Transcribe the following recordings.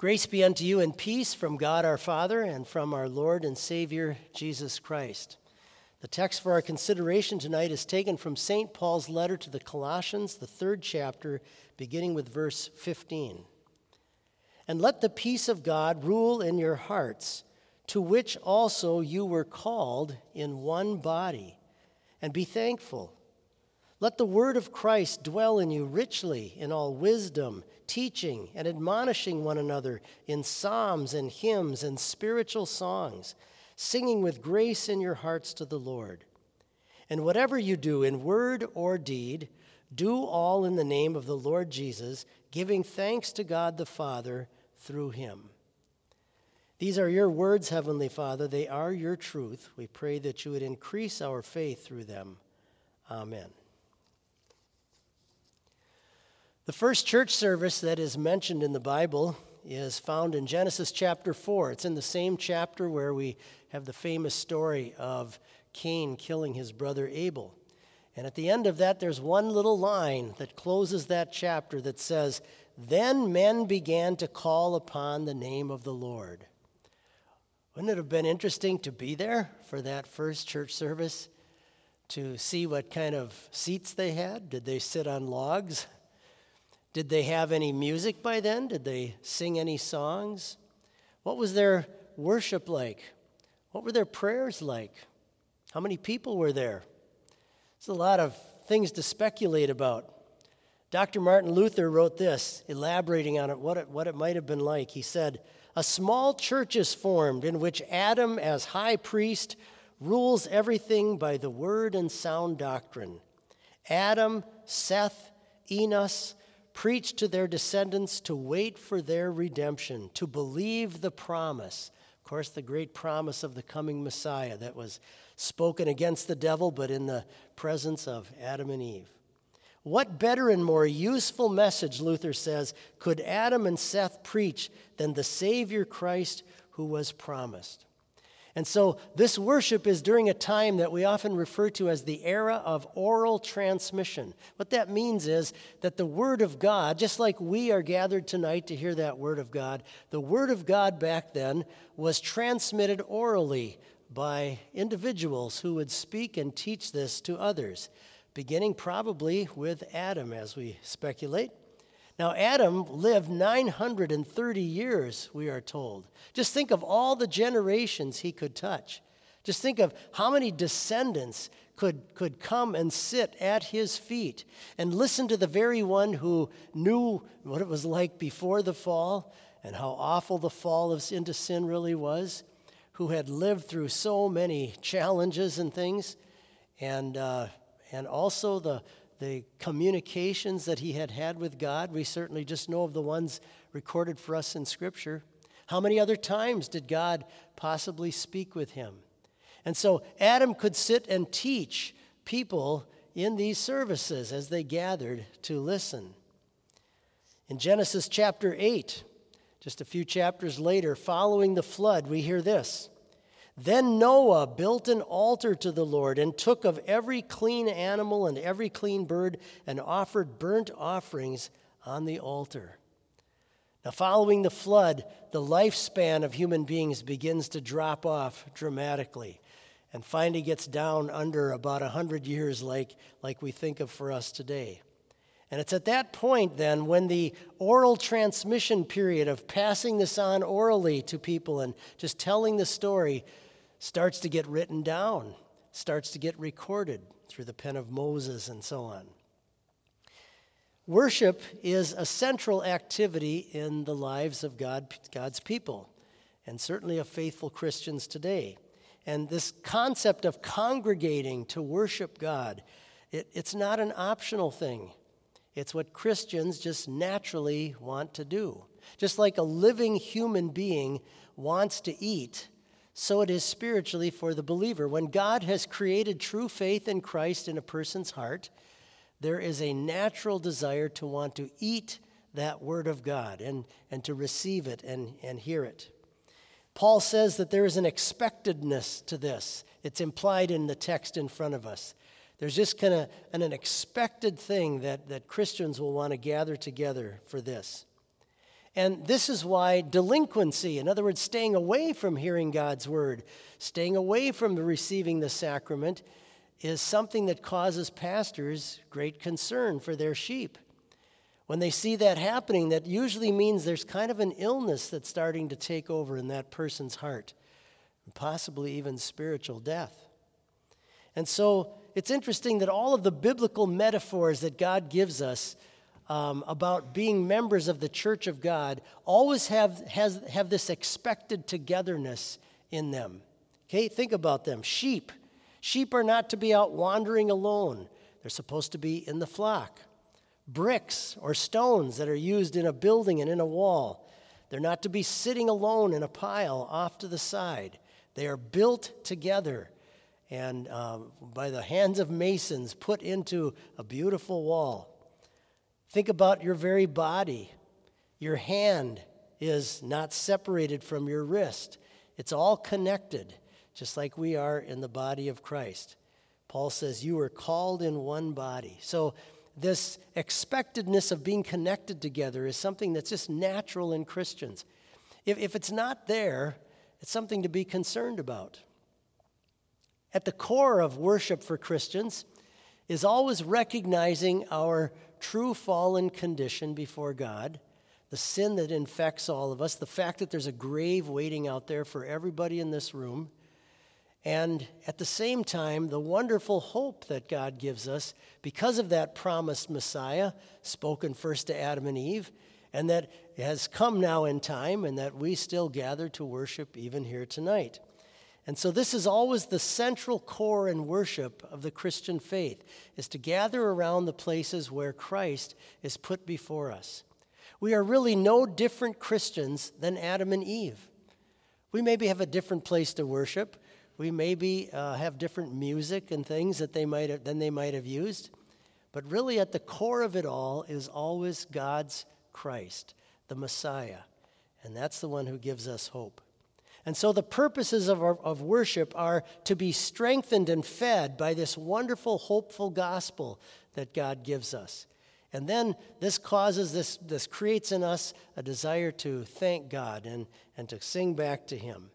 Grace be unto you and peace from God our Father and from our Lord and Savior Jesus Christ. The text for our consideration tonight is taken from St. Paul's letter to the Colossians, the third chapter, beginning with verse 15. And let the peace of God rule in your hearts, to which also you were called in one body, and be thankful. Let the word of Christ dwell in you richly in all wisdom, teaching and admonishing one another in psalms and hymns and spiritual songs, singing with grace in your hearts to the Lord. And whatever you do in word or deed, do all in the name of the Lord Jesus, giving thanks to God the Father through him. These are your words, Heavenly Father. They are your truth. We pray that you would increase our faith through them. Amen. The first church service that is mentioned in the Bible is found in Genesis chapter 4. It's in the same chapter where we have the famous story of Cain killing his brother Abel. And at the end of that, there's one little line that closes that chapter that says, Then men began to call upon the name of the Lord. Wouldn't it have been interesting to be there for that first church service? To see what kind of seats they had? Did they sit on logs? Did they have any music by then? Did they sing any songs? What was their worship like? What were their prayers like? How many people were there? There's a lot of things to speculate about. Dr. Martin Luther wrote this, elaborating on it, what it, what it might have been like. He said, A small church is formed in which Adam, as high priest, rules everything by the word and sound doctrine. Adam, Seth, Enos, preached to their descendants to wait for their redemption, to believe the promise. Of course, the great promise of the coming Messiah that was spoken against the devil, but in the presence of Adam and Eve. What better and more useful message, Luther says, could Adam and Seth preach than the Savior Christ who was promised? And so, this worship is during a time that we often refer to as the era of oral transmission. What that means is that the Word of God, just like we are gathered tonight to hear that Word of God, the Word of God back then was transmitted orally by individuals who would speak and teach this to others, beginning probably with Adam, as we speculate. Now, Adam lived 930 years, we are told. Just think of all the generations he could touch. Just think of how many descendants could, could come and sit at his feet and listen to the very one who knew what it was like before the fall and how awful the fall of, into sin really was, who had lived through so many challenges and things, and, uh, and also the, the communications that he had had with God. We certainly just know of the ones recorded for us in Scripture. How many other times did God possibly speak with him? And so Adam could sit and teach people in these services as they gathered to listen. In Genesis chapter 8, just a few chapters later, following the flood, we hear this then Noah built an altar to the Lord and took of every clean animal and every clean bird and offered burnt offerings on the altar. Now, following the flood, the lifespan of human beings begins to drop off dramatically and finally gets down under about 100 years, like, like we think of for us today. And it's at that point, then, when the oral transmission period of passing this on orally to people and just telling the story starts to get written down, starts to get recorded through the pen of Moses and so on. Worship is a central activity in the lives of God, God's people, and certainly of faithful Christians today. And this concept of congregating to worship God, it, it's not an optional thing. It's what Christians just naturally want to do. Just like a living human being wants to eat so it is spiritually for the believer. When God has created true faith in Christ in a person's heart, there is a natural desire to want to eat that word of God and, and to receive it and, and hear it. Paul says that there is an expectedness to this. It's implied in the text in front of us. There's just kind of an, an expected thing that, that Christians will want to gather together for this. And this is why delinquency, in other words, staying away from hearing God's word, staying away from receiving the sacrament, is something that causes pastors great concern for their sheep. When they see that happening, that usually means there's kind of an illness that's starting to take over in that person's heart, possibly even spiritual death. And so it's interesting that all of the biblical metaphors that God gives us um, about being members of the church of God always have, has, have this expected togetherness in them. Okay, think about them. Sheep. Sheep are not to be out wandering alone, they're supposed to be in the flock. Bricks or stones that are used in a building and in a wall, they're not to be sitting alone in a pile off to the side. They are built together and um, by the hands of masons put into a beautiful wall. Think about your very body. Your hand is not separated from your wrist, it's all connected, just like we are in the body of Christ. Paul says, You were called in one body. So, this expectedness of being connected together is something that's just natural in Christians. If, if it's not there, it's something to be concerned about. At the core of worship for Christians is always recognizing our true fallen condition before God, the sin that infects all of us, the fact that there's a grave waiting out there for everybody in this room, and at the same time, the wonderful hope that God gives us because of that promised Messiah spoken first to Adam and Eve, and that has come now in time, and that we still gather to worship even here tonight. And so this is always the central core and worship of the Christian faith is to gather around the places where Christ is put before us. We are really no different Christians than Adam and Eve. We maybe have a different place to worship. We maybe uh, have different music and things that they might have, than they might have used. But really, at the core of it all is always God's Christ, the Messiah. And that's the one who gives us hope. And so the purposes of, our, of worship are to be strengthened and fed by this wonderful, hopeful gospel that God gives us. And then this causes, this, this creates in us a desire to thank God and, and to sing back to Him.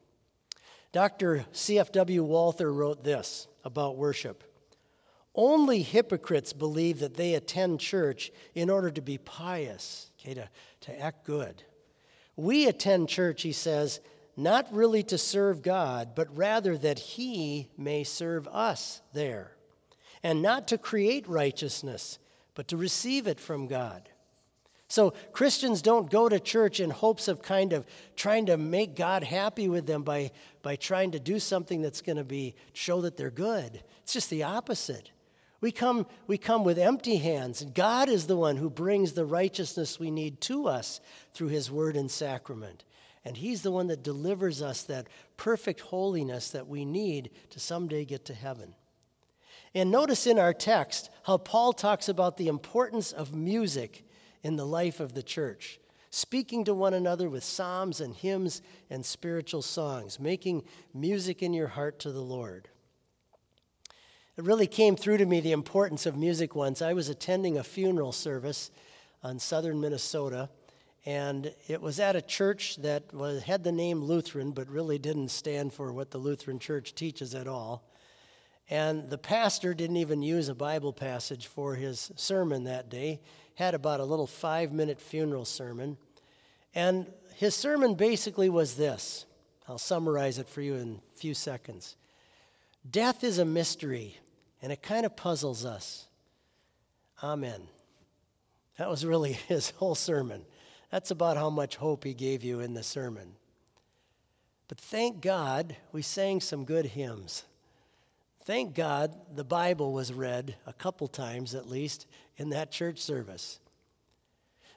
Dr. C.F.W. Walther wrote this about worship Only hypocrites believe that they attend church in order to be pious, okay, to, to act good. We attend church, he says, not really to serve God, but rather that He may serve us there, and not to create righteousness, but to receive it from God. So Christians don't go to church in hopes of kind of trying to make God happy with them by, by trying to do something that's going to be show that they're good. It's just the opposite. We come, we come with empty hands, and God is the one who brings the righteousness we need to us through His word and sacrament. And He's the one that delivers us that perfect holiness that we need to someday get to heaven. And notice in our text how Paul talks about the importance of music in the life of the church, speaking to one another with psalms and hymns and spiritual songs, making music in your heart to the Lord. It really came through to me the importance of music once. I was attending a funeral service on southern Minnesota and it was at a church that was, had the name Lutheran, but really didn't stand for what the Lutheran church teaches at all. And the pastor didn't even use a Bible passage for his sermon that day, had about a little five minute funeral sermon. And his sermon basically was this I'll summarize it for you in a few seconds. Death is a mystery, and it kind of puzzles us. Amen. That was really his whole sermon. That's about how much hope he gave you in the sermon. But thank God we sang some good hymns. Thank God the Bible was read a couple times at least in that church service.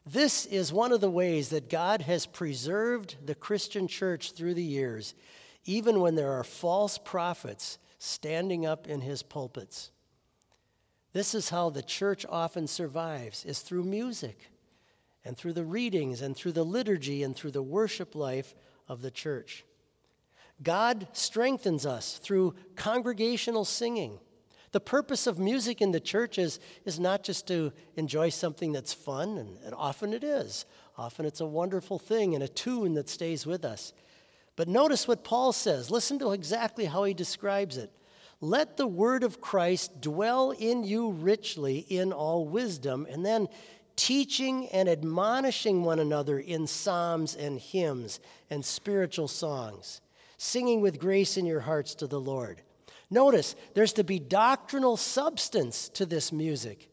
This is one of the ways that God has preserved the Christian church through the years, even when there are false prophets standing up in his pulpits. This is how the church often survives, is through music and through the readings and through the liturgy and through the worship life of the church. God strengthens us through congregational singing. The purpose of music in the church is, is not just to enjoy something that's fun, and, and often it is. Often it's a wonderful thing and a tune that stays with us. But notice what Paul says. Listen to exactly how he describes it. Let the word of Christ dwell in you richly in all wisdom, and then teaching and admonishing one another in psalms and hymns and spiritual songs, singing with grace in your hearts to the Lord. Notice there's to be doctrinal substance to this music.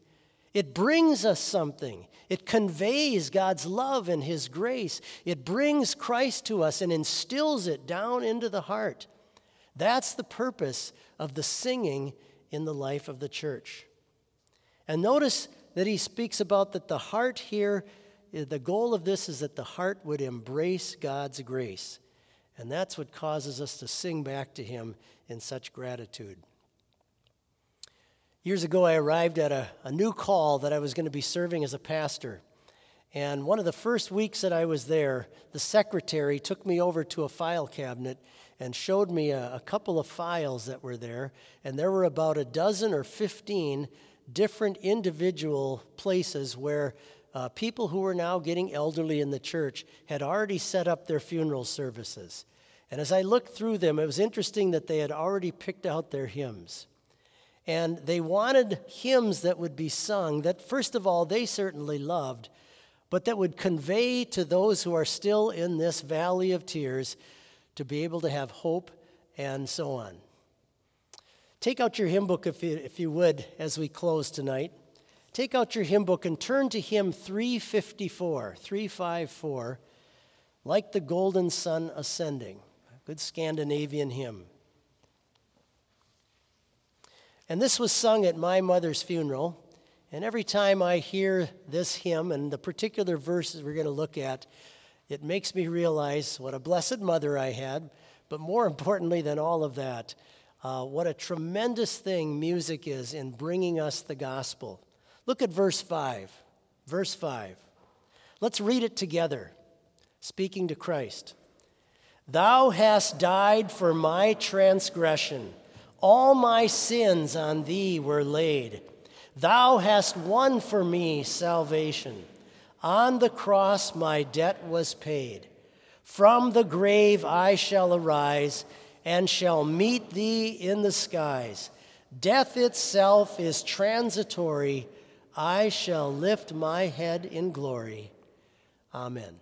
It brings us something. It conveys God's love and His grace. It brings Christ to us and instills it down into the heart. That's the purpose of the singing in the life of the church. And notice that he speaks about that the heart here, eh, the goal of this is that the heart would embrace God's grace. And that's what causes us to sing back to Him in such gratitude. Years ago, I arrived at a, a new call that I was going to be serving as a pastor. And one of the first weeks that I was there, the secretary took me over to a file cabinet and showed me a, a, couple of files that were there. And there were about a dozen or 15 different individual places where uh, people who were now getting elderly in the church had already set up their funeral services. And as I looked through them, it was interesting that they had already picked out their hymns. And they wanted hymns that would be sung that, first of all, they certainly loved, but that would convey to those who are still in this valley of tears to be able to have hope and so on. Take out your hymn book, if you, if you would, as we close tonight. Take out your hymn book and turn to hymn 354, 354, Like the Golden Sun Ascending. Good Scandinavian hymn. And this was sung at my mother's funeral. And every time I hear this hymn and the particular verses we're going to look at, it makes me realize what a blessed mother I had, but more importantly than all of that, uh, what a tremendous thing music is in bringing us the gospel. Look at verse 5. Verse 5. Let's read it together, speaking to Christ. Thou hast died for my transgression all my sins on thee were laid. Thou hast won for me salvation. On the cross my debt was paid. From the grave I shall arise and shall meet thee in the skies. Death itself is transitory. I shall lift my head in glory. Amen.